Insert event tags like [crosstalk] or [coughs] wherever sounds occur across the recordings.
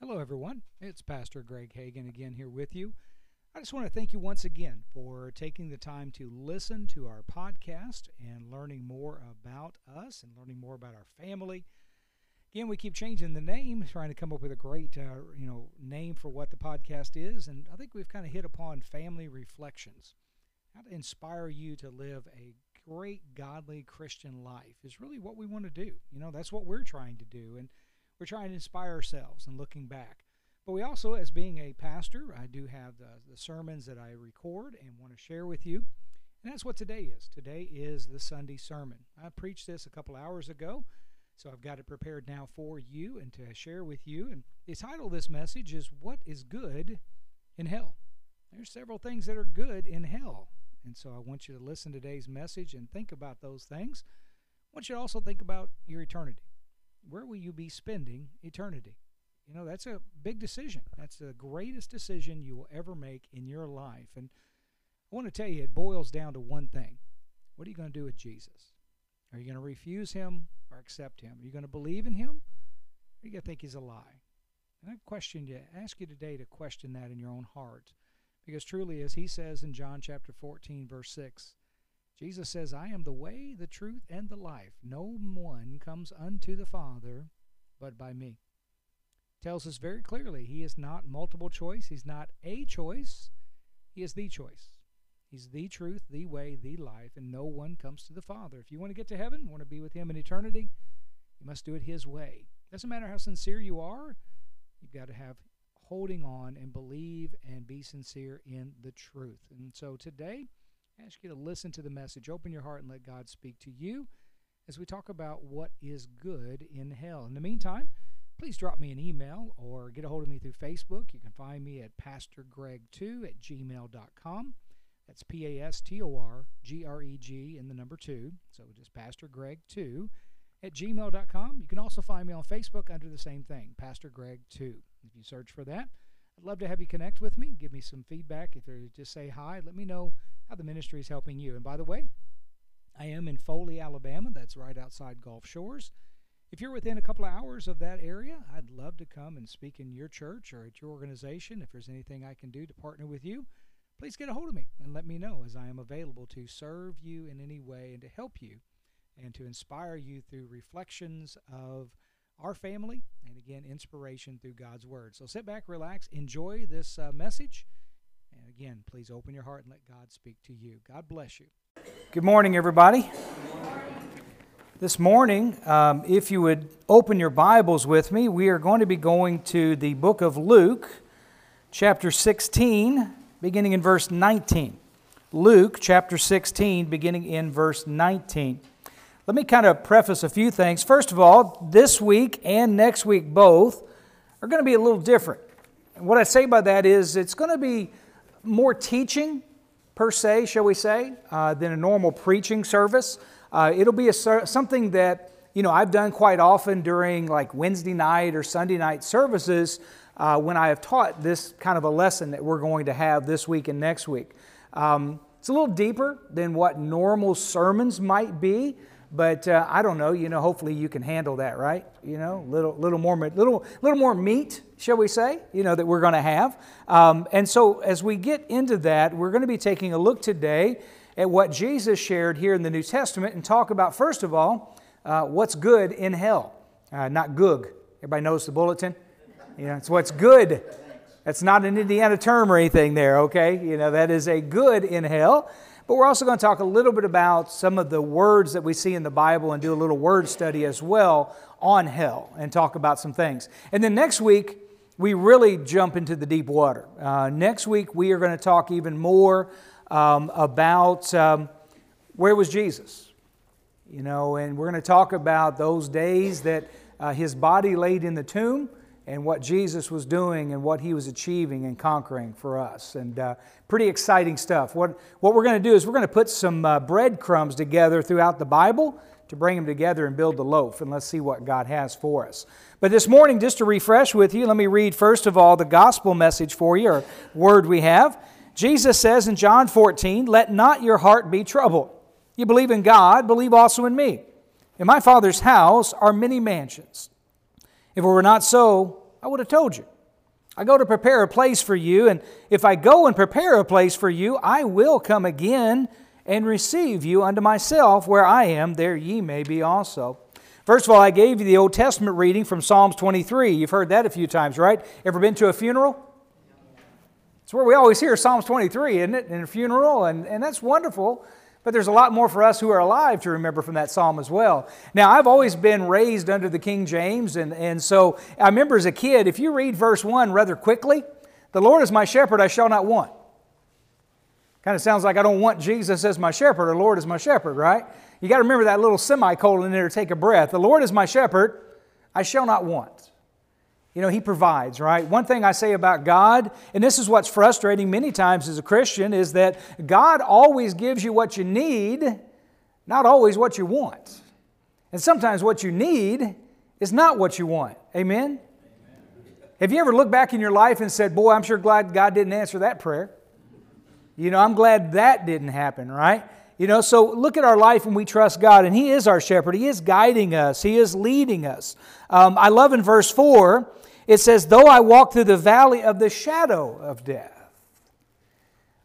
Hello, everyone. It's Pastor Greg Hagan again here with you. I just want to thank you once again for taking the time to listen to our podcast and learning more about us and learning more about our family. Again, we keep changing the name, trying to come up with a great, uh, you know, name for what the podcast is, and I think we've kind of hit upon family reflections. How to inspire you to live a great, godly Christian life is really what we want to do. You know, that's what we're trying to do, and we're trying to inspire ourselves and looking back. But we also, as being a pastor, I do have the, the sermons that I record and want to share with you. And that's what today is. Today is the Sunday sermon. I preached this a couple hours ago, so I've got it prepared now for you and to share with you. And the title of this message is What is Good in Hell? There's several things that are good in hell. And so I want you to listen to today's message and think about those things. I want you to also think about your eternity where will you be spending eternity? You know, that's a big decision. That's the greatest decision you will ever make in your life. And I want to tell you, it boils down to one thing what are you going to do with Jesus? Are you going to refuse him or accept him? Are you going to believe in him? Or are you going to think he's a lie? And I question you, ask you today to question that in your own heart. Because truly, as he says in John chapter 14, verse 6, Jesus says, I am the way, the truth, and the life. No one comes unto the Father but by me. Tells us very clearly he is not multiple choice. He's not a choice. He is the choice. He's the truth, the way, the life, and no one comes to the Father. If you want to get to heaven, want to be with Him in eternity, you must do it His way. Doesn't matter how sincere you are, you've got to have holding on and believe and be sincere in the truth. And so today, I ask you to listen to the message. Open your heart and let God speak to you as we talk about what is good in hell. In the meantime, please drop me an email or get a hold of me through Facebook. You can find me at pastorgreg2 at gmail.com. That's P A S T O R G R E G in the number 2. So just pastorgreg2 at gmail.com. You can also find me on Facebook under the same thing, Pastor Greg 2. If you search for that, I'd love to have you connect with me. Give me some feedback. If you just say hi, let me know how the ministry is helping you. And by the way, I am in Foley, Alabama. That's right outside Gulf Shores. If you're within a couple of hours of that area, I'd love to come and speak in your church or at your organization. If there's anything I can do to partner with you, please get a hold of me and let me know as I am available to serve you in any way and to help you and to inspire you through reflections of our family and again, inspiration through God's Word. So sit back, relax, enjoy this uh, message and again, please open your heart and let God speak to you. God bless you. Good morning, everybody. This morning, um, if you would open your Bibles with me, we are going to be going to the book of Luke, chapter 16, beginning in verse 19. Luke chapter 16, beginning in verse 19. Let me kind of preface a few things. First of all, this week and next week both are going to be a little different. And what I say by that is it's going to be more teaching per se, shall we say, uh, than a normal preaching service. Uh, it'll be a, something that you know I've done quite often during like Wednesday night or Sunday night services uh, when I have taught this kind of a lesson that we're going to have this week and next week. Um, it's a little deeper than what normal sermons might be. But uh, I don't know. You know, hopefully you can handle that, right? You know, little little more little little more meat, shall we say? You know that we're going to have. Um, and so as we get into that, we're going to be taking a look today at what Jesus shared here in the New Testament and talk about first of all uh, what's good in hell, uh, not goog. Everybody knows the bulletin. Yeah, it's what's good. That's not an Indiana term or anything there, okay? You know, that is a good in hell. But we're also going to talk a little bit about some of the words that we see in the Bible and do a little word study as well on hell and talk about some things. And then next week, we really jump into the deep water. Uh, next week, we are going to talk even more um, about um, where was Jesus? You know, and we're going to talk about those days that uh, his body laid in the tomb and what Jesus was doing and what he was achieving and conquering for us. And uh, pretty exciting stuff. What, what we're going to do is we're going to put some uh, breadcrumbs together throughout the Bible to bring them together and build the loaf. And let's see what God has for us. But this morning, just to refresh with you, let me read first of all the gospel message for you, or word we have. Jesus says in John 14, Let not your heart be troubled. You believe in God, believe also in me. In my Father's house are many mansions. If it were not so, I would have told you. I go to prepare a place for you, and if I go and prepare a place for you, I will come again and receive you unto myself. Where I am, there ye may be also. First of all, I gave you the Old Testament reading from Psalms 23. You've heard that a few times, right? Ever been to a funeral? It's where we always hear Psalms 23, isn't it? In a funeral, and, and that's wonderful. But there's a lot more for us who are alive to remember from that psalm as well. Now, I've always been raised under the King James, and, and so I remember as a kid, if you read verse 1 rather quickly, the Lord is my shepherd, I shall not want. Kind of sounds like I don't want Jesus as my shepherd, or Lord is my shepherd, right? You got to remember that little semicolon in there to take a breath. The Lord is my shepherd, I shall not want. You know, He provides, right? One thing I say about God, and this is what's frustrating many times as a Christian, is that God always gives you what you need, not always what you want. And sometimes what you need is not what you want. Amen? Have you ever looked back in your life and said, Boy, I'm sure glad God didn't answer that prayer? You know, I'm glad that didn't happen, right? You know, so look at our life and we trust God, and He is our shepherd. He is guiding us, He is leading us. Um, I love in verse 4 it says, Though I walk through the valley of the shadow of death.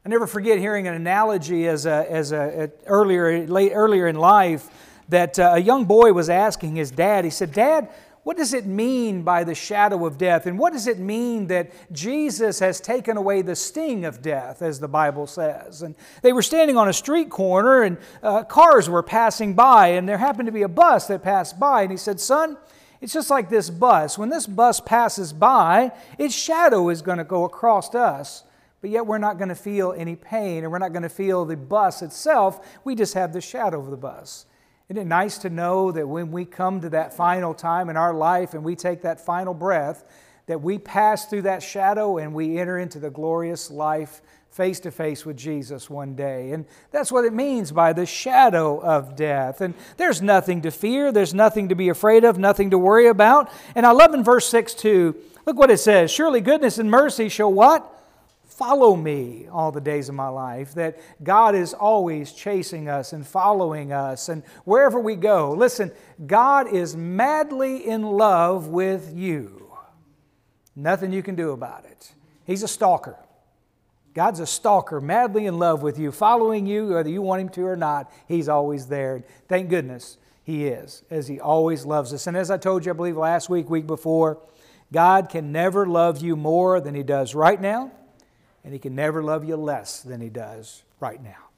I never forget hearing an analogy as a, as a, earlier, late, earlier in life that uh, a young boy was asking his dad, he said, Dad, what does it mean by the shadow of death? And what does it mean that Jesus has taken away the sting of death, as the Bible says? And they were standing on a street corner, and uh, cars were passing by, and there happened to be a bus that passed by. And he said, Son, it's just like this bus. When this bus passes by, its shadow is going to go across us, but yet we're not going to feel any pain and we're not going to feel the bus itself. We just have the shadow of the bus. Isn't it nice to know that when we come to that final time in our life and we take that final breath, that we pass through that shadow and we enter into the glorious life face to face with Jesus one day. And that's what it means by the shadow of death. And there's nothing to fear, there's nothing to be afraid of, nothing to worry about. And I love in verse 6 too. Look what it says Surely goodness and mercy shall what? Follow me all the days of my life. That God is always chasing us and following us. And wherever we go, listen, God is madly in love with you. Nothing you can do about it. He's a stalker. God's a stalker, madly in love with you, following you, whether you want him to or not. He's always there. Thank goodness he is, as he always loves us. And as I told you, I believe last week, week before, God can never love you more than he does right now, and he can never love you less than he does right now.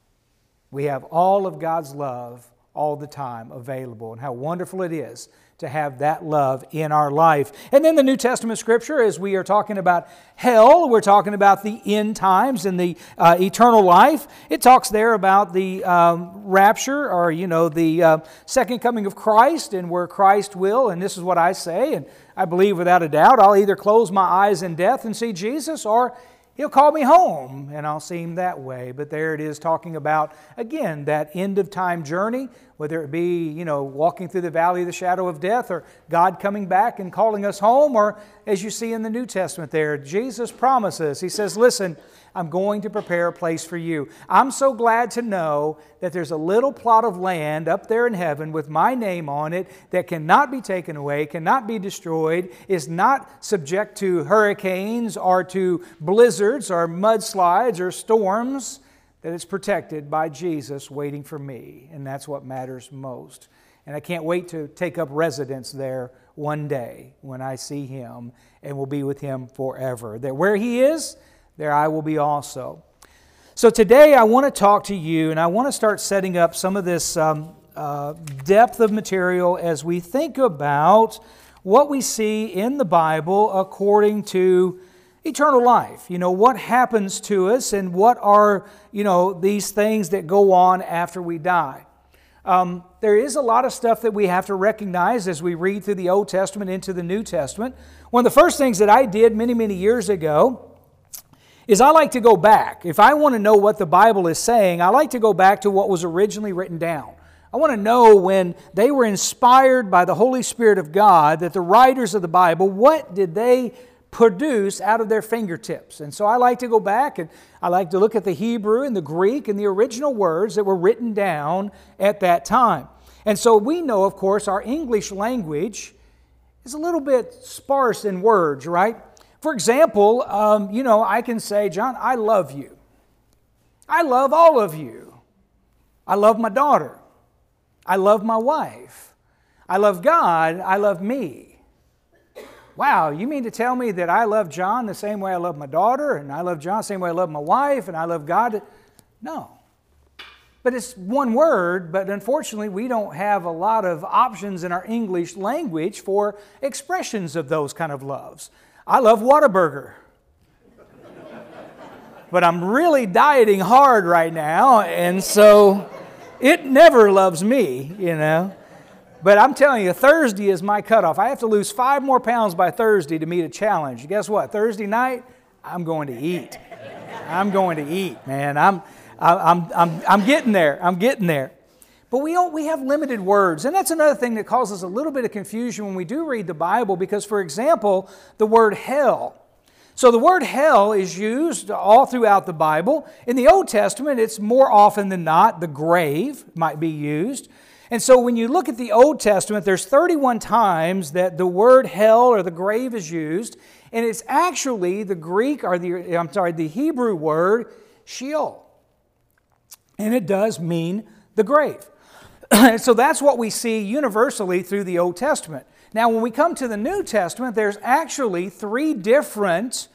We have all of God's love all the time available, and how wonderful it is to have that love in our life. And then the New Testament scripture, as we are talking about hell, we're talking about the end times and the uh, eternal life. It talks there about the um, rapture or, you know, the uh, second coming of Christ and where Christ will, and this is what I say, and I believe without a doubt, I'll either close my eyes in death and see Jesus or He'll call me home and I'll see him that way. But there it is talking about, again, that end of time journey, whether it be, you know, walking through the valley of the shadow of death or God coming back and calling us home, or as you see in the New Testament there, Jesus promises, He says, Listen, I'm going to prepare a place for you. I'm so glad to know that there's a little plot of land up there in heaven with my name on it that cannot be taken away, cannot be destroyed, is not subject to hurricanes or to blizzards or mudslides or storms, that it's protected by Jesus waiting for me. And that's what matters most. And I can't wait to take up residence there one day when I see him and will be with him forever. That where he is, there I will be also. So today I want to talk to you, and I want to start setting up some of this um, uh, depth of material as we think about what we see in the Bible according to eternal life. You know, what happens to us and what are, you know, these things that go on after we die. Um, there is a lot of stuff that we have to recognize as we read through the Old Testament into the New Testament. One of the first things that I did many, many years ago is I like to go back. If I want to know what the Bible is saying, I like to go back to what was originally written down. I want to know when they were inspired by the Holy Spirit of God, that the writers of the Bible, what did they produce out of their fingertips? And so I like to go back and I like to look at the Hebrew and the Greek and the original words that were written down at that time. And so we know, of course, our English language is a little bit sparse in words, right? For example, um, you know, I can say, John, I love you. I love all of you. I love my daughter. I love my wife. I love God. I love me. Wow, you mean to tell me that I love John the same way I love my daughter, and I love John the same way I love my wife, and I love God? No. But it's one word, but unfortunately, we don't have a lot of options in our English language for expressions of those kind of loves. I love Whataburger. but I'm really dieting hard right now, and so it never loves me, you know. But I'm telling you, Thursday is my cutoff. I have to lose five more pounds by Thursday to meet a challenge. Guess what? Thursday night, I'm going to eat. I'm going to eat, man. I'm, I'm, I'm, I'm getting there. I'm getting there. But we, don't, we have limited words. And that's another thing that causes a little bit of confusion when we do read the Bible, because, for example, the word hell. So the word hell is used all throughout the Bible. In the Old Testament, it's more often than not the grave might be used. And so when you look at the Old Testament, there's 31 times that the word hell or the grave is used, and it's actually the Greek or the I'm sorry, the Hebrew word Sheol. And it does mean the grave. [coughs] so that's what we see universally through the Old Testament. Now, when we come to the New Testament, there's actually three different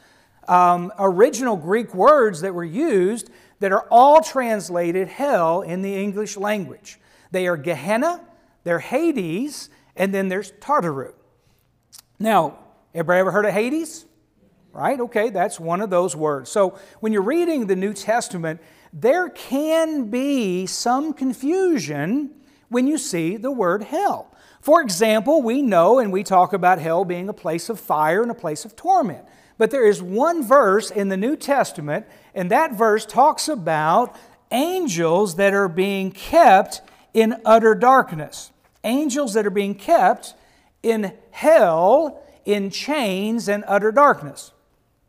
um, original Greek words that were used that are all translated hell in the English language. They are Gehenna, they're Hades, and then there's Tartaru. Now, everybody ever heard of Hades? Right? Okay, that's one of those words. So when you're reading the New Testament, there can be some confusion when you see the word hell. For example, we know and we talk about hell being a place of fire and a place of torment. But there is one verse in the New Testament, and that verse talks about angels that are being kept in utter darkness. Angels that are being kept in hell, in chains and utter darkness.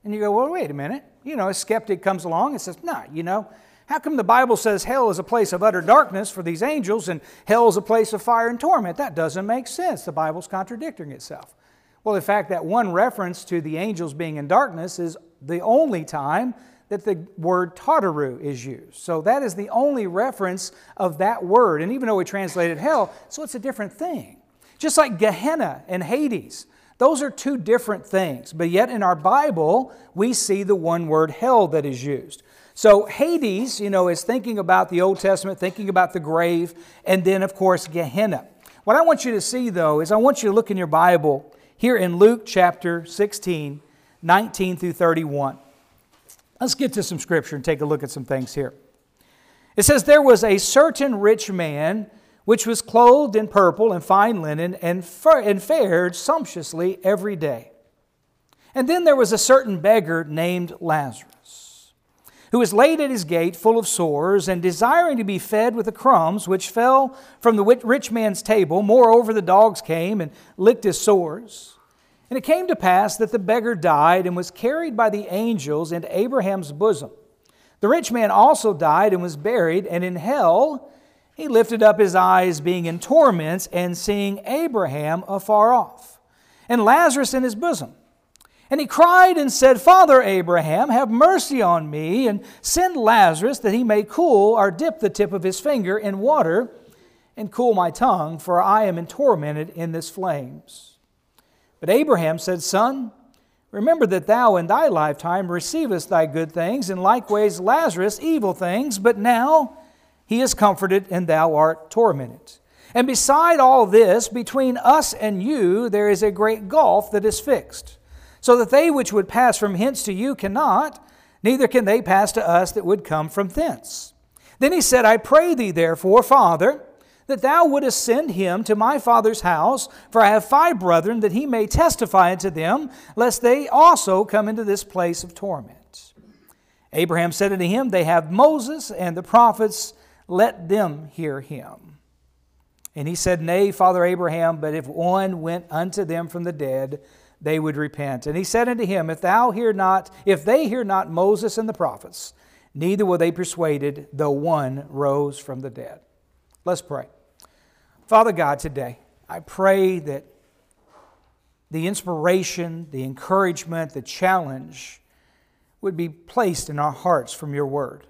And you go, well, wait a minute. You know, a skeptic comes along and says, nah, you know, how come the Bible says hell is a place of utter darkness for these angels and hell is a place of fire and torment? That doesn't make sense. The Bible's contradicting itself. Well, in fact, that one reference to the angels being in darkness is the only time that the word Tartaru is used. So that is the only reference of that word. And even though we translated hell, so it's a different thing. Just like Gehenna and Hades, those are two different things. But yet in our Bible, we see the one word hell that is used. So Hades, you know, is thinking about the Old Testament, thinking about the grave, and then, of course, Gehenna. What I want you to see, though, is I want you to look in your Bible here in Luke chapter 16, 19 through 31. Let's get to some scripture and take a look at some things here. It says, There was a certain rich man which was clothed in purple and fine linen and, and fared sumptuously every day. And then there was a certain beggar named Lazarus, who was laid at his gate full of sores and desiring to be fed with the crumbs which fell from the rich man's table. Moreover, the dogs came and licked his sores. And it came to pass that the beggar died and was carried by the angels into Abraham's bosom. The rich man also died and was buried, and in hell he lifted up his eyes, being in torments, and seeing Abraham afar off, and Lazarus in his bosom. And he cried and said, Father Abraham, have mercy on me, and send Lazarus that he may cool or dip the tip of his finger in water and cool my tongue, for I am tormented in this flames. But Abraham said, Son, remember that thou in thy lifetime receivest thy good things, and likewise Lazarus evil things, but now he is comforted and thou art tormented. And beside all this, between us and you, there is a great gulf that is fixed, so that they which would pass from hence to you cannot, neither can they pass to us that would come from thence. Then he said, I pray thee, therefore, Father, that thou wouldest send him to my father's house, for I have five brethren, that he may testify unto them, lest they also come into this place of torment. Abraham said unto him, They have Moses and the prophets, let them hear him. And he said, Nay, Father Abraham, but if one went unto them from the dead, they would repent. And he said unto him, If thou hear not, if they hear not Moses and the prophets, neither will they persuaded, though one rose from the dead. Let's pray. Father God, today, I pray that the inspiration, the encouragement, the challenge would be placed in our hearts from your word.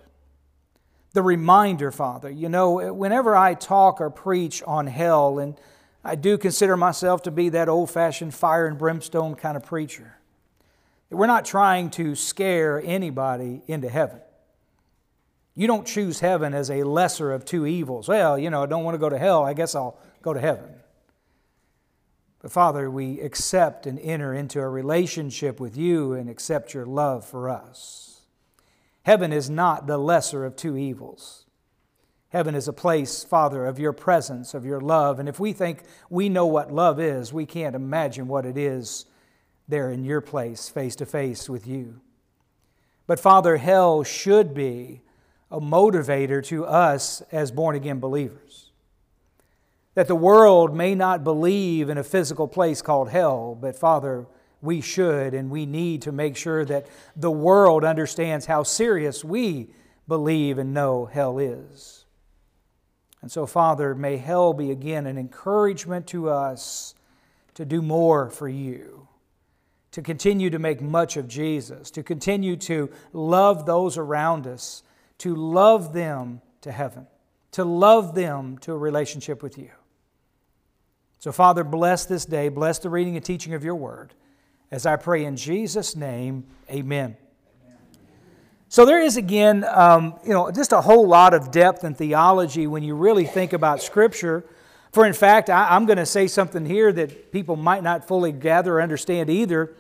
The reminder, Father, you know, whenever I talk or preach on hell, and I do consider myself to be that old fashioned fire and brimstone kind of preacher, we're not trying to scare anybody into heaven. You don't choose heaven as a lesser of two evils. Well, you know, I don't want to go to hell. I guess I'll go to heaven. But Father, we accept and enter into a relationship with you and accept your love for us. Heaven is not the lesser of two evils. Heaven is a place, Father, of your presence, of your love. And if we think we know what love is, we can't imagine what it is there in your place, face to face with you. But Father, hell should be a motivator to us as born again believers. That the world may not believe in a physical place called hell, but Father, we should and we need to make sure that the world understands how serious we believe and know hell is. And so, Father, may hell be again an encouragement to us to do more for you, to continue to make much of Jesus, to continue to love those around us to love them to heaven, to love them to a relationship with you. So, Father, bless this day, bless the reading and teaching of your word. As I pray in Jesus' name, amen. So there is again, um, you know, just a whole lot of depth in theology when you really think about Scripture. For in fact, I, am going to say something here that people might not fully gather or understand either.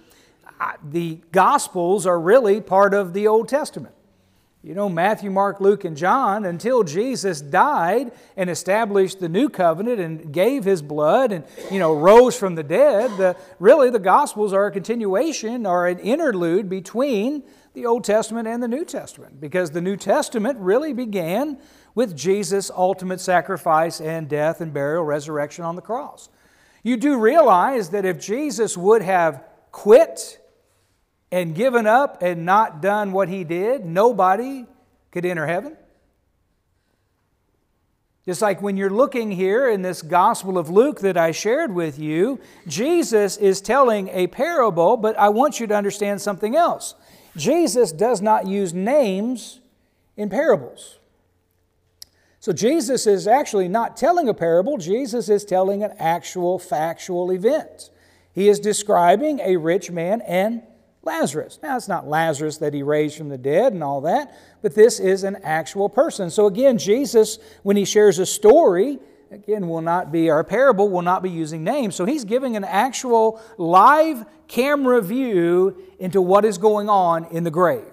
the Gospels are really part of the Old Testament. You know, Matthew, Mark, Luke, and John, until Jesus died and established the new covenant and gave his blood and, you know, rose from the dead, the, really the Gospels are a continuation or an interlude between the Old Testament and the New Testament because the New Testament really began with Jesus' ultimate sacrifice and death and burial, resurrection on the cross. You do realize that if Jesus would have quit and given up and not done what he did, nobody could enter heaven. Just like when you're looking here in this Gospel of Luke that I shared with you, Jesus is telling a parable, but I want you to understand something else. Jesus does not use names in parables. So Jesus is actually not telling a parable, Jesus is telling an actual factual event. He is describing a rich man and Lazarus. Now, it's not Lazarus that he raised from the dead and all that, but this is an actual person. So, again, Jesus, when he shares a story, again, will not be, our parable will not be using names. So, he's giving an actual live camera view into what is going on in the grave.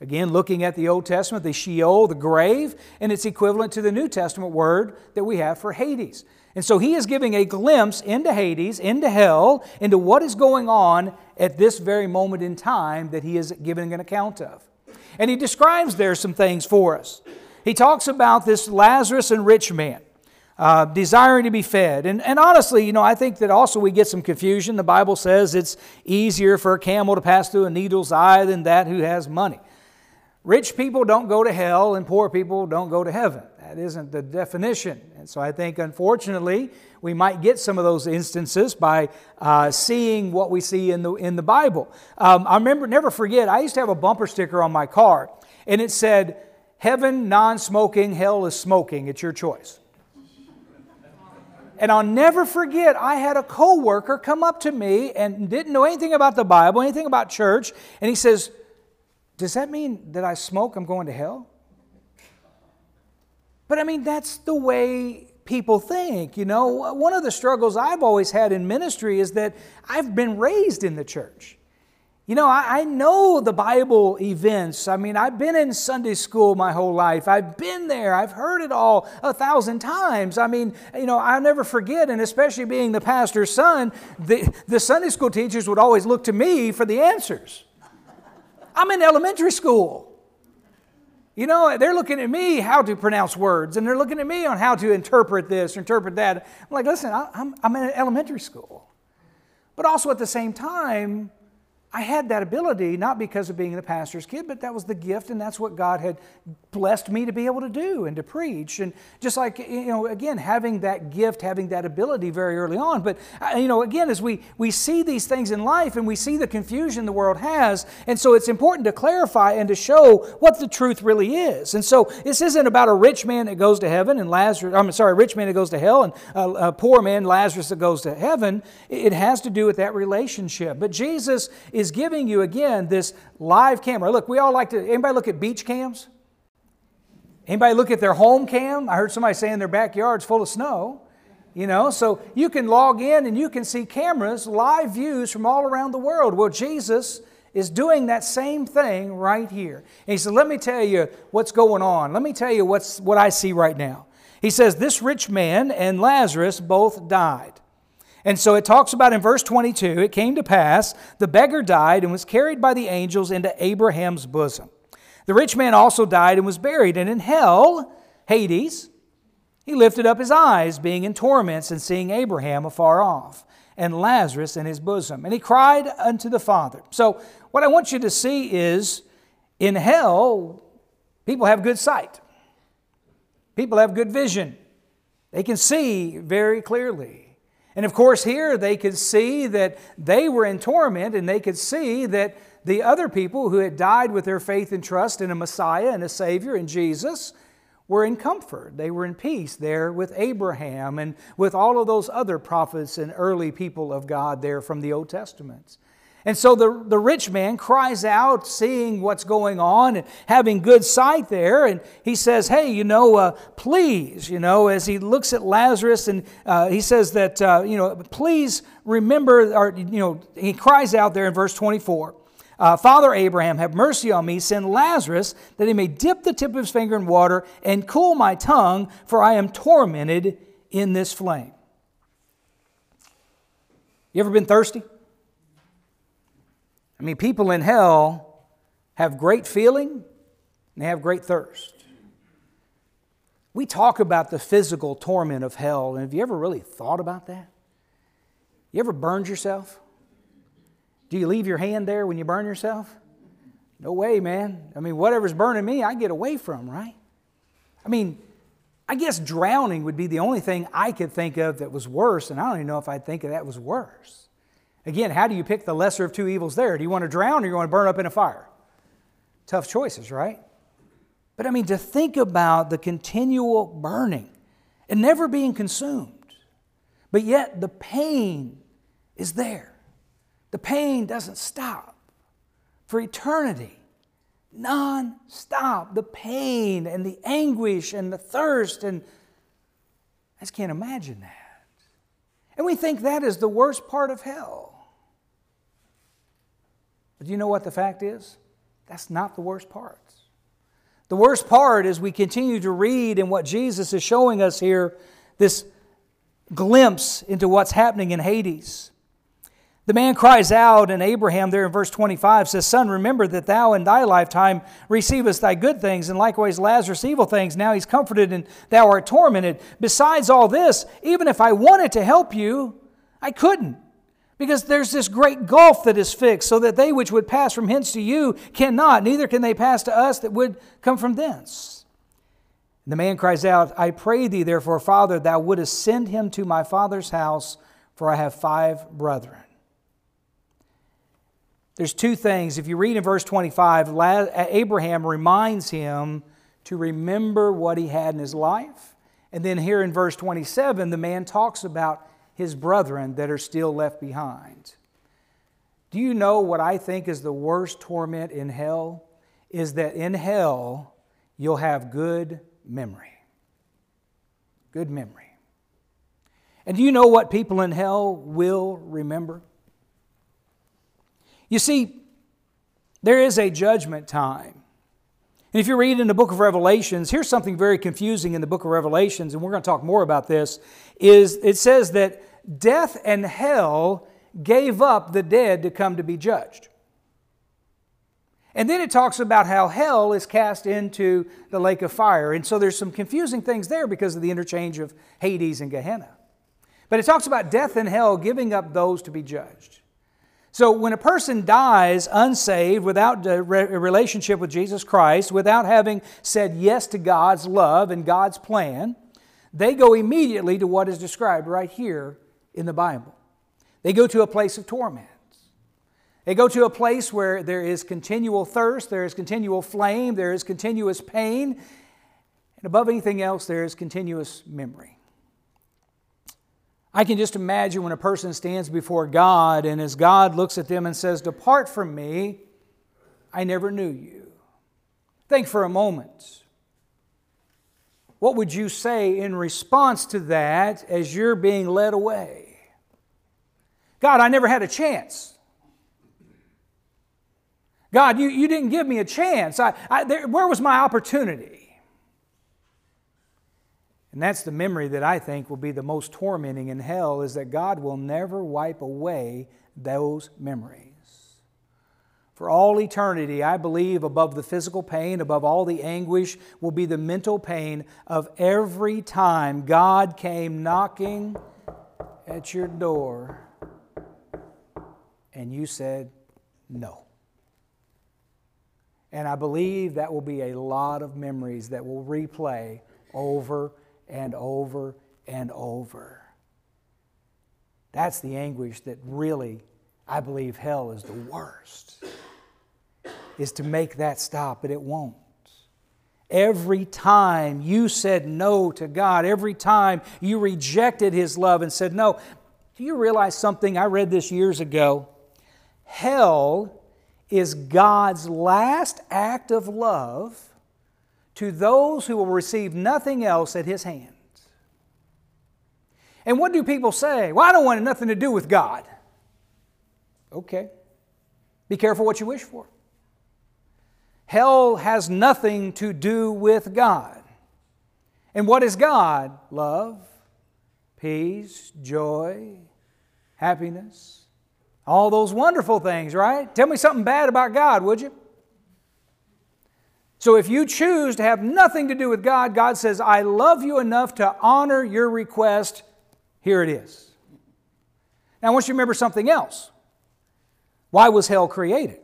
Again, looking at the Old Testament, the Sheol, the grave, and it's equivalent to the New Testament word that we have for Hades. And so he is giving a glimpse into Hades, into hell, into what is going on at this very moment in time that he is giving an account of. And he describes there some things for us. He talks about this Lazarus and rich man. Uh, desiring to be fed. And, and honestly, you know, I think that also we get some confusion. The Bible says it's easier for a camel to pass through a needle's eye than that who has money. Rich people don't go to hell, and poor people don't go to heaven. That isn't the definition. And so I think, unfortunately, we might get some of those instances by uh, seeing what we see in the, in the Bible. Um, I remember, never forget, I used to have a bumper sticker on my car, and it said, Heaven, non smoking, hell is smoking. It's your choice. And I'll never forget, I had a coworker come up to me and didn't know anything about the Bible, anything about church, and he says, Does that mean that I smoke, I'm going to hell? But I mean, that's the way people think. You know, one of the struggles I've always had in ministry is that I've been raised in the church. You know, I, I, know the Bible events. I mean, I've been in Sunday school my whole life. I've been there. I've heard it all a thousand times. I mean, you know, I'll never forget, and especially being the pastor's son, the, the Sunday school teachers would always look to me for the answers. I'm in elementary school. You know, they're looking at me how to pronounce words, and they're looking at me on how to interpret this or interpret that. I'm like, listen, I'm, I'm in elementary school. But also at the same time, I had that ability not because of being the pastor's kid, but that was the gift, and that's what God had blessed me to be able to do and to preach. And just like, you know, again, having that gift, having that ability very early on. But, uh, you know, again, as we, we see these things in life and we see the confusion the world has, and so it's important to clarify and to show what the truth really is. And so this isn't about a rich man that goes to heaven and Lazarus, I'm sorry, a rich man that goes to hell and a, a poor man, Lazarus, that goes to heaven. It has to do with that relationship. But Jesus is is giving you again this live camera. Look, we all like to, anybody look at beach cams? Anybody look at their home cam? I heard somebody saying their backyard's full of snow. You know, so you can log in and you can see cameras, live views from all around the world. Well, Jesus is doing that same thing right here. And he said, Let me tell you what's going on. Let me tell you what's, what I see right now. He says, This rich man and Lazarus both died. And so it talks about in verse 22 it came to pass, the beggar died and was carried by the angels into Abraham's bosom. The rich man also died and was buried, and in hell, Hades, he lifted up his eyes, being in torments and seeing Abraham afar off, and Lazarus in his bosom. And he cried unto the Father. So, what I want you to see is in hell, people have good sight, people have good vision, they can see very clearly. And of course, here they could see that they were in torment, and they could see that the other people who had died with their faith and trust in a Messiah and a Savior in Jesus were in comfort. They were in peace there with Abraham and with all of those other prophets and early people of God there from the Old Testament. And so the, the rich man cries out, seeing what's going on and having good sight there. And he says, Hey, you know, uh, please, you know, as he looks at Lazarus and uh, he says that, uh, you know, please remember, or, you know, he cries out there in verse 24. Uh, Father Abraham, have mercy on me. Send Lazarus that he may dip the tip of his finger in water and cool my tongue, for I am tormented in this flame. You ever been thirsty? I mean, people in hell have great feeling and they have great thirst. We talk about the physical torment of hell, and have you ever really thought about that? You ever burned yourself? Do you leave your hand there when you burn yourself? No way, man. I mean, whatever's burning me, I get away from, right? I mean, I guess drowning would be the only thing I could think of that was worse, and I don't even know if I'd think of that was worse. Again, how do you pick the lesser of two evils there? Do you want to drown or do you want to burn up in a fire? Tough choices, right? But I mean, to think about the continual burning and never being consumed, but yet the pain is there. The pain doesn't stop for eternity, non stop. The pain and the anguish and the thirst, and I just can't imagine that. And we think that is the worst part of hell. But do you know what the fact is? That's not the worst part. The worst part is we continue to read in what Jesus is showing us here this glimpse into what's happening in Hades. The man cries out, and Abraham, there in verse 25, says, Son, remember that thou in thy lifetime receivest thy good things, and likewise Lazarus evil things. Now he's comforted, and thou art tormented. Besides all this, even if I wanted to help you, I couldn't. Because there's this great gulf that is fixed, so that they which would pass from hence to you cannot, neither can they pass to us that would come from thence. And the man cries out, I pray thee, therefore, Father, thou wouldest send him to my father's house, for I have five brethren. There's two things. If you read in verse 25, Abraham reminds him to remember what he had in his life. And then here in verse 27, the man talks about his brethren that are still left behind. Do you know what I think is the worst torment in hell? Is that in hell you'll have good memory. Good memory. And do you know what people in hell will remember? You see, there is a judgment time. And if you read in the book of Revelations, here's something very confusing in the book of Revelations, and we're going to talk more about this, is it says that death and hell gave up the dead to come to be judged. And then it talks about how hell is cast into the lake of fire. And so there's some confusing things there because of the interchange of Hades and Gehenna. But it talks about death and hell giving up those to be judged. So when a person dies unsaved, without a relationship with Jesus Christ, without having said yes to God's love and God's plan, they go immediately to what is described right here in the Bible. They go to a place of torment. They go to a place where there is continual thirst, there is continual flame, there is continuous pain, and above anything else, there is continuous memory. I can just imagine when a person stands before God and as God looks at them and says, Depart from me, I never knew you. Think for a moment. What would you say in response to that as you're being led away? God, I never had a chance. God, you, you didn't give me a chance. I, I, there, where was my opportunity? And that's the memory that I think will be the most tormenting in hell is that God will never wipe away those memories. For all eternity, I believe above the physical pain, above all the anguish, will be the mental pain of every time God came knocking at your door and you said no. And I believe that will be a lot of memories that will replay over and over and over. That's the anguish that really, I believe, hell is the worst, is to make that stop, but it won't. Every time you said no to God, every time you rejected His love and said no, do you realize something? I read this years ago. Hell is God's last act of love to those who will receive nothing else at his hands. And what do people say? Well, I don't want nothing to do with God. Okay. Be careful what you wish for. Hell has nothing to do with God. And what is God? Love, peace, joy, happiness, all those wonderful things, right? Tell me something bad about God, would you? So if you choose to have nothing to do with God, God says, I love you enough to honor your request. Here it is. Now I want you to remember something else. Why was hell created?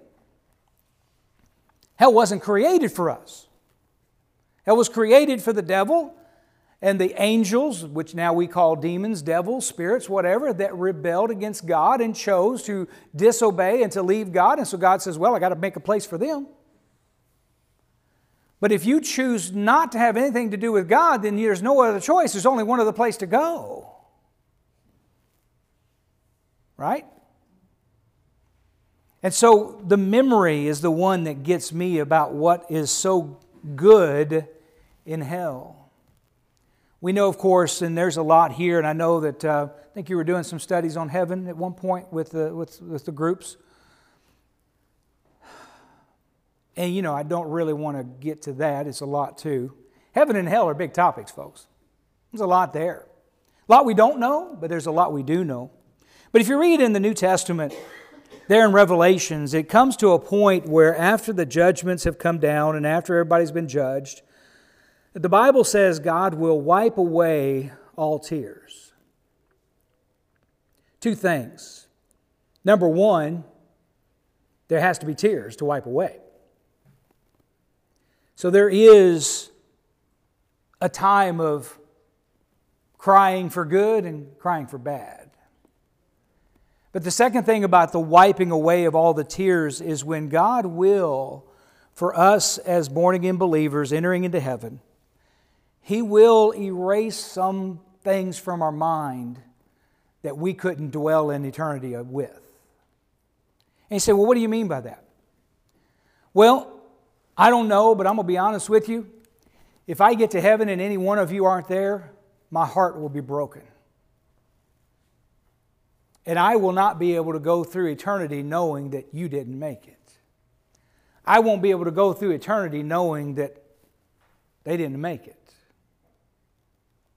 Hell wasn't created for us. Hell was created for the devil and the angels, which now we call demons, devils, spirits, whatever, that rebelled against God and chose to disobey and to leave God. And so God says, Well, I got to make a place for them. But if you choose not to have anything to do with God, then there's no other choice. There's only one other place to go. Right? And so the memory is the one that gets me about what is so good in hell. We know, of course, and there's a lot here, and I know that uh, I think you were doing some studies on heaven at one point with the, with, with the groups. And you know, I don't really want to get to that. It's a lot too. Heaven and hell are big topics, folks. There's a lot there. A lot we don't know, but there's a lot we do know. But if you read in the New Testament, there in Revelations, it comes to a point where after the judgments have come down and after everybody's been judged, the Bible says God will wipe away all tears. Two things. Number one, there has to be tears to wipe away. So there is a time of crying for good and crying for bad. But the second thing about the wiping away of all the tears is when God will, for us as born again believers entering into heaven, He will erase some things from our mind that we couldn't dwell in eternity with. And you say, well, what do you mean by that? Well, I don't know, but I'm going to be honest with you. If I get to heaven and any one of you aren't there, my heart will be broken. And I will not be able to go through eternity knowing that you didn't make it. I won't be able to go through eternity knowing that they didn't make it.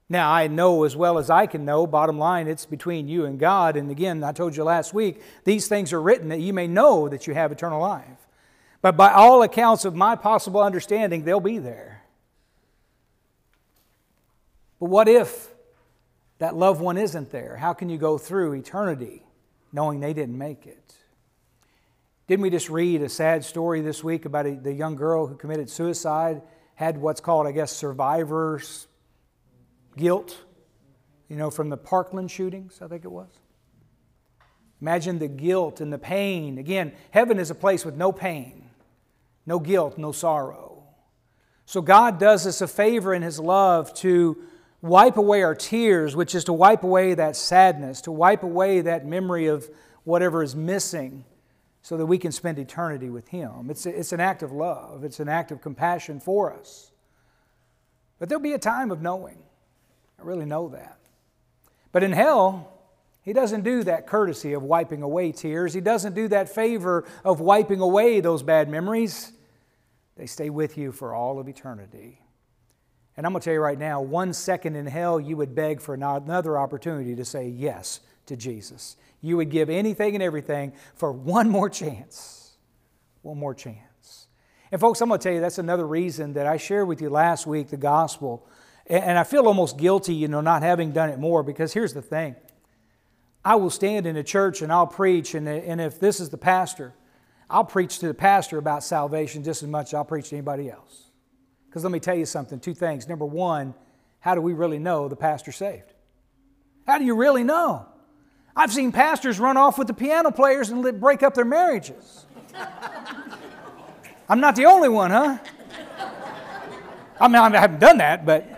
Now, I know as well as I can know, bottom line, it's between you and God. And again, I told you last week, these things are written that you may know that you have eternal life. But by all accounts of my possible understanding, they'll be there. But what if that loved one isn't there? How can you go through eternity knowing they didn't make it? Didn't we just read a sad story this week about a, the young girl who committed suicide, had what's called, I guess, survivor's guilt, you know, from the Parkland shootings, I think it was? Imagine the guilt and the pain. Again, heaven is a place with no pain, no guilt, no sorrow. So God does us a favor in His love to wipe away our tears, which is to wipe away that sadness, to wipe away that memory of whatever is missing so that we can spend eternity with Him. It's, it's an act of love, it's an act of compassion for us. But there'll be a time of knowing. I really know that. But in hell, He doesn't do that courtesy of wiping away tears, He doesn't do that favor of wiping away those bad memories. They stay with you for all of eternity. And I'm going to tell you right now, one second in hell, you would beg for another opportunity to say yes to Jesus. You would give anything and everything for one more chance. One more chance. And, folks, I'm going to tell you that's another reason that I shared with you last week the gospel. And I feel almost guilty, you know, not having done it more because here's the thing I will stand in a church and I'll preach, and, and if this is the pastor, I'll preach to the pastor about salvation just as much as I'll preach to anybody else. Because let me tell you something two things. Number one, how do we really know the pastor's saved? How do you really know? I've seen pastors run off with the piano players and break up their marriages. I'm not the only one, huh? I mean, I haven't done that, but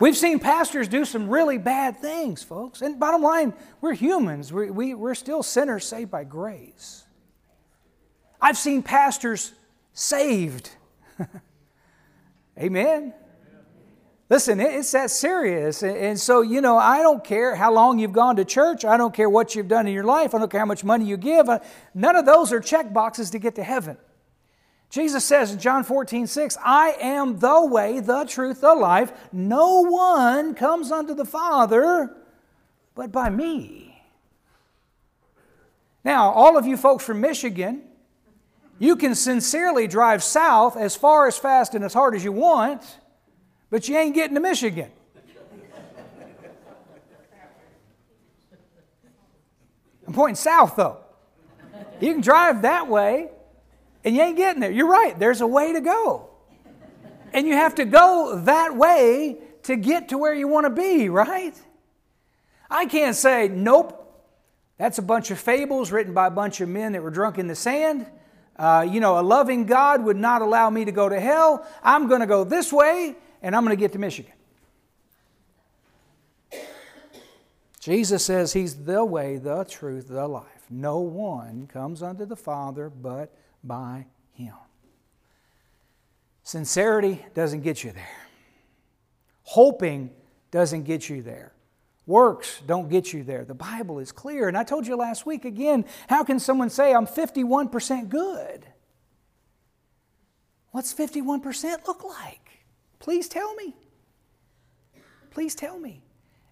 we've seen pastors do some really bad things, folks. And bottom line, we're humans, we, we, we're still sinners saved by grace. I've seen pastors saved [laughs] Amen. Listen, it's that serious. And so, you know, I don't care how long you've gone to church. I don't care what you've done in your life. I don't care how much money you give. None of those are check boxes to get to heaven. Jesus says in John 14, 6, I am the way, the truth, the life. No one comes unto the Father but by me. Now, all of you folks from Michigan, you can sincerely drive south as far, as fast, and as hard as you want, but you ain't getting to Michigan. I'm pointing south, though. You can drive that way, and you ain't getting there. You're right, there's a way to go. And you have to go that way to get to where you want to be, right? I can't say, nope, that's a bunch of fables written by a bunch of men that were drunk in the sand. Uh, you know, a loving God would not allow me to go to hell. I'm going to go this way and I'm going to get to Michigan. Jesus says He's the way, the truth, the life. No one comes unto the Father but by Him. Sincerity doesn't get you there, hoping doesn't get you there. Works don't get you there. The Bible is clear. And I told you last week again how can someone say, I'm 51% good? What's 51% look like? Please tell me. Please tell me.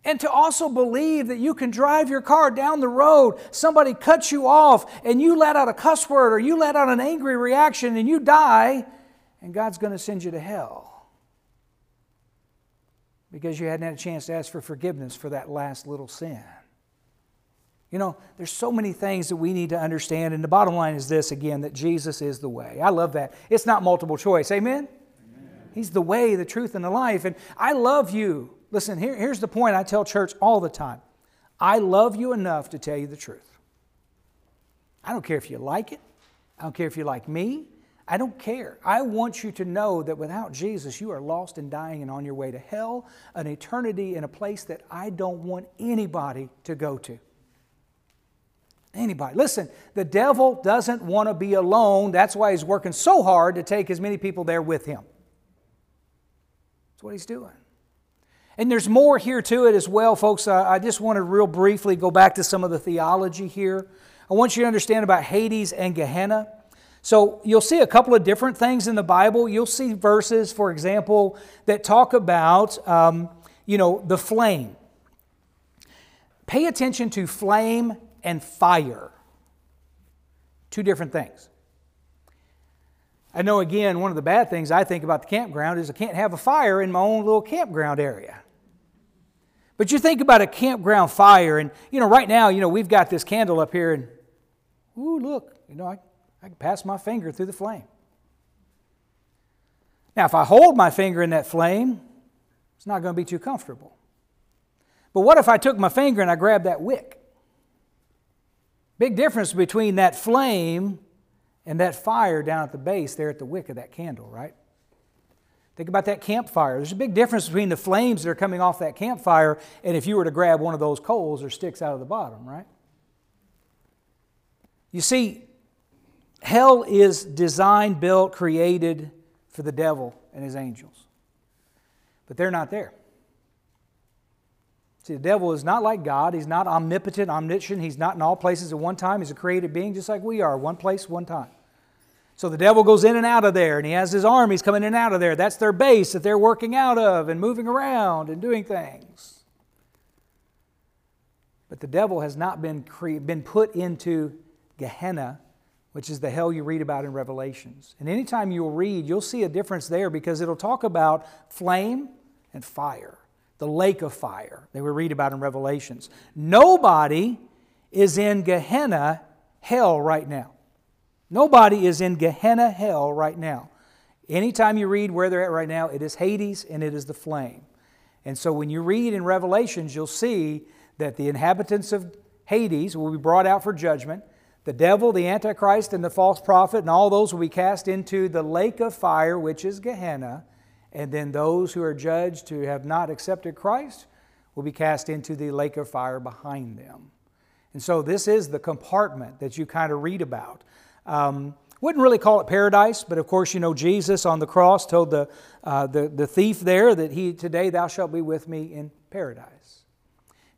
And to also believe that you can drive your car down the road, somebody cuts you off, and you let out a cuss word or you let out an angry reaction and you die, and God's going to send you to hell because you hadn't had a chance to ask for forgiveness for that last little sin. You know, there's so many things that we need to understand, and the bottom line is this again that Jesus is the way. I love that. It's not multiple choice. Amen? Amen. He's the way, the truth, and the life. And I love you. Listen, here, here's the point I tell church all the time I love you enough to tell you the truth. I don't care if you like it, I don't care if you like me, I don't care. I want you to know that without Jesus, you are lost and dying and on your way to hell, an eternity in a place that I don't want anybody to go to. Anybody. Listen, the devil doesn't want to be alone. That's why he's working so hard to take as many people there with him. That's what he's doing. And there's more here to it as well, folks. I just want to real briefly go back to some of the theology here. I want you to understand about Hades and Gehenna. So you'll see a couple of different things in the Bible. You'll see verses, for example, that talk about, um, you know, the flame. Pay attention to flame and fire. Two different things. I know, again, one of the bad things I think about the campground is I can't have a fire in my own little campground area. But you think about a campground fire, and, you know, right now, you know, we've got this candle up here, and, ooh, look, You know, I, I can pass my finger through the flame. Now, if I hold my finger in that flame, it's not going to be too comfortable. But what if I took my finger and I grabbed that wick? Big difference between that flame and that fire down at the base there at the wick of that candle, right? Think about that campfire. There's a big difference between the flames that are coming off that campfire and if you were to grab one of those coals or sticks out of the bottom, right? You see, hell is designed, built, created for the devil and his angels. But they're not there. See, the devil is not like God. He's not omnipotent, omniscient. He's not in all places at one time. He's a created being just like we are, one place, one time. So the devil goes in and out of there, and he has his armies coming in and out of there. That's their base that they're working out of and moving around and doing things. But the devil has not been, cre- been put into Gehenna, which is the hell you read about in Revelations. And anytime you'll read, you'll see a difference there because it'll talk about flame and fire, the lake of fire that we read about in Revelations. Nobody is in Gehenna, hell, right now. Nobody is in Gehenna hell right now. Anytime you read where they're at right now, it is Hades and it is the flame. And so when you read in Revelations, you'll see that the inhabitants of Hades will be brought out for judgment. The devil, the Antichrist, and the false prophet, and all those will be cast into the lake of fire, which is Gehenna. And then those who are judged who have not accepted Christ will be cast into the lake of fire behind them. And so this is the compartment that you kind of read about. Um, wouldn't really call it paradise, but of course, you know, Jesus on the cross told the, uh, the, the thief there that he, today thou shalt be with me in paradise.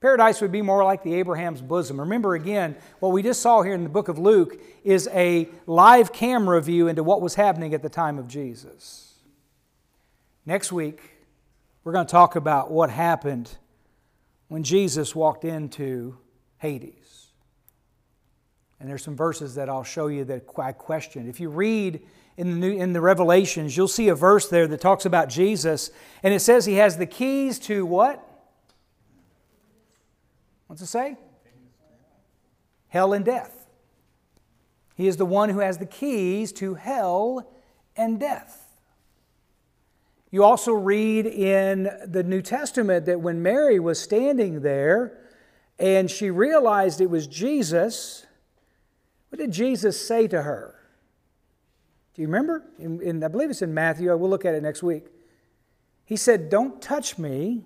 Paradise would be more like the Abraham's bosom. Remember again, what we just saw here in the book of Luke is a live camera view into what was happening at the time of Jesus. Next week, we're going to talk about what happened when Jesus walked into Hades. And there's some verses that I'll show you that I question. If you read in the, New, in the Revelations, you'll see a verse there that talks about Jesus, and it says he has the keys to what? What's it say? Hell and death. He is the one who has the keys to hell and death. You also read in the New Testament that when Mary was standing there and she realized it was Jesus, what did Jesus say to her? Do you remember? In, in, I believe it's in Matthew. We'll look at it next week. He said, Don't touch me,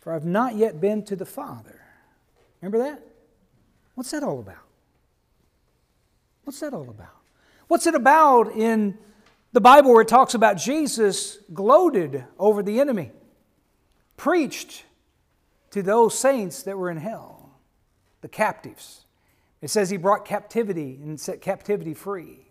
for I've not yet been to the Father. Remember that? What's that all about? What's that all about? What's it about in the Bible where it talks about Jesus gloated over the enemy, preached to those saints that were in hell, the captives? It says he brought captivity and set captivity free.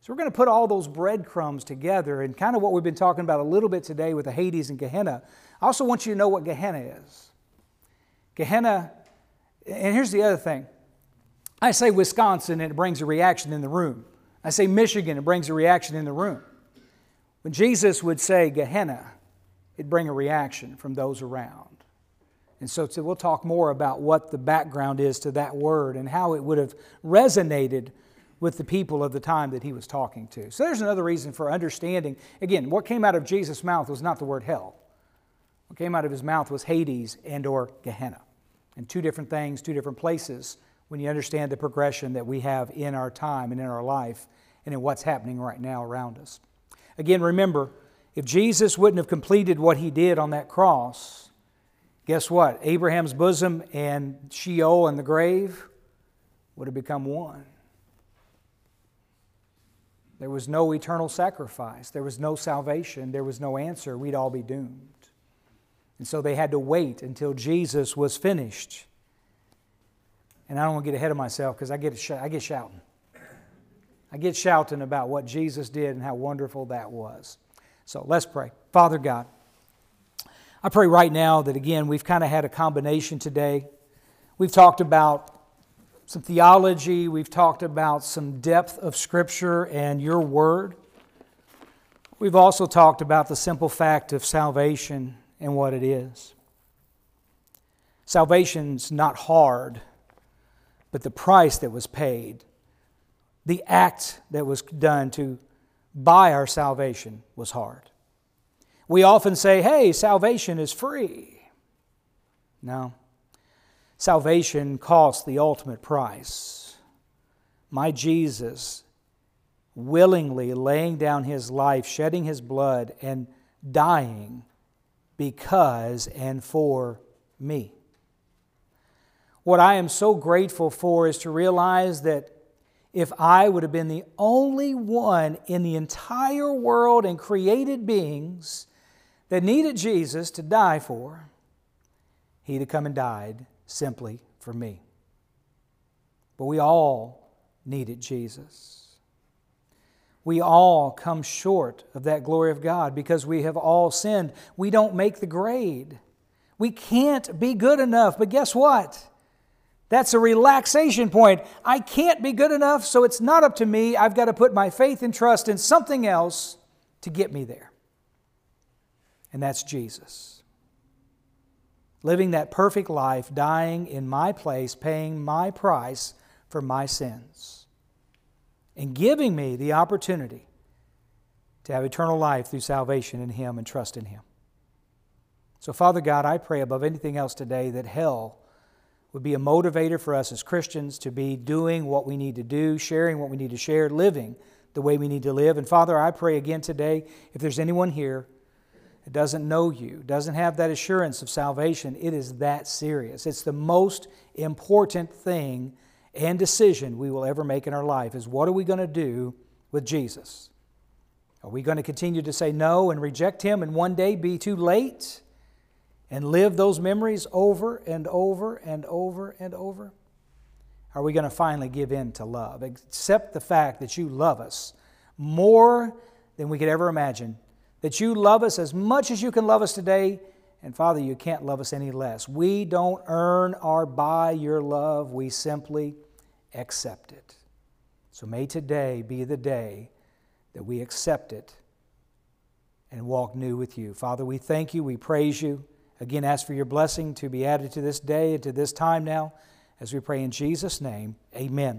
So we're going to put all those breadcrumbs together and kind of what we've been talking about a little bit today with the Hades and Gehenna. I also want you to know what Gehenna is. Gehenna, and here's the other thing. I say Wisconsin and it brings a reaction in the room. I say Michigan, and it brings a reaction in the room. When Jesus would say Gehenna, it'd bring a reaction from those around. And so, so we'll talk more about what the background is to that word and how it would have resonated with the people of the time that he was talking to. So there's another reason for understanding. Again, what came out of Jesus' mouth was not the word hell. What came out of his mouth was Hades and or Gehenna. And two different things, two different places when you understand the progression that we have in our time and in our life and in what's happening right now around us. Again, remember, if Jesus wouldn't have completed what he did on that cross, guess what? Abraham's bosom and Sheol and the grave would have become one. There was no eternal sacrifice. There was no salvation. There was no answer. We'd all be doomed. And so they had to wait until Jesus was finished. And I don't want to get ahead of myself because I get, I get shouting. I get shouting about what Jesus did and how wonderful that was. So let's pray. Father God, I pray right now that, again, we've kind of had a combination today. We've talked about some theology, we've talked about some depth of Scripture and your word. We've also talked about the simple fact of salvation and what it is. Salvation's not hard, but the price that was paid the act that was done to buy our salvation was hard. We often say, hey, salvation is free. No. Salvation costs the ultimate price. My Jesus willingly laying down his life, shedding his blood, and dying because and for me. What I am so grateful for is to realize that if I would have been the only one in the entire world and created beings that needed Jesus to die for, he'd have come and died simply for me. But we all needed Jesus. We all come short of that glory of God because we have all sinned. We don't make the grade. We can't be good enough. But guess what? That's a relaxation point. I can't be good enough, so it's not up to me. I've got to put my faith and trust in something else to get me there. And that's Jesus. Living that perfect life, dying in my place, paying my price for my sins and giving me the opportunity to have eternal life through salvation in Him and trust in Him. So, Father God, I pray above anything else today that hell would be a motivator for us as Christians to be doing what we need to do, sharing what we need to share, living the way we need to live. And Father, I pray again today if there's anyone here that doesn't know you, doesn't have that assurance of salvation, it is that serious. It's the most important thing and decision we will ever make in our life is what are we going to do with Jesus? Are we going to continue to say no and reject Him and one day be too late and live those memories over and over and over and over? Are we going to finally give in to love? Accept the fact that you love us more than we could ever imagine, that you love us as much as you can love us today, and Father, you can't love us any less. We don't earn or buy your love, we simply accept it. So may today be the day that we accept it and walk new with you. Father, we thank you, we praise you. Again, ask for your blessing to be added to this day and to this time now as we pray in Jesus' name. Amen.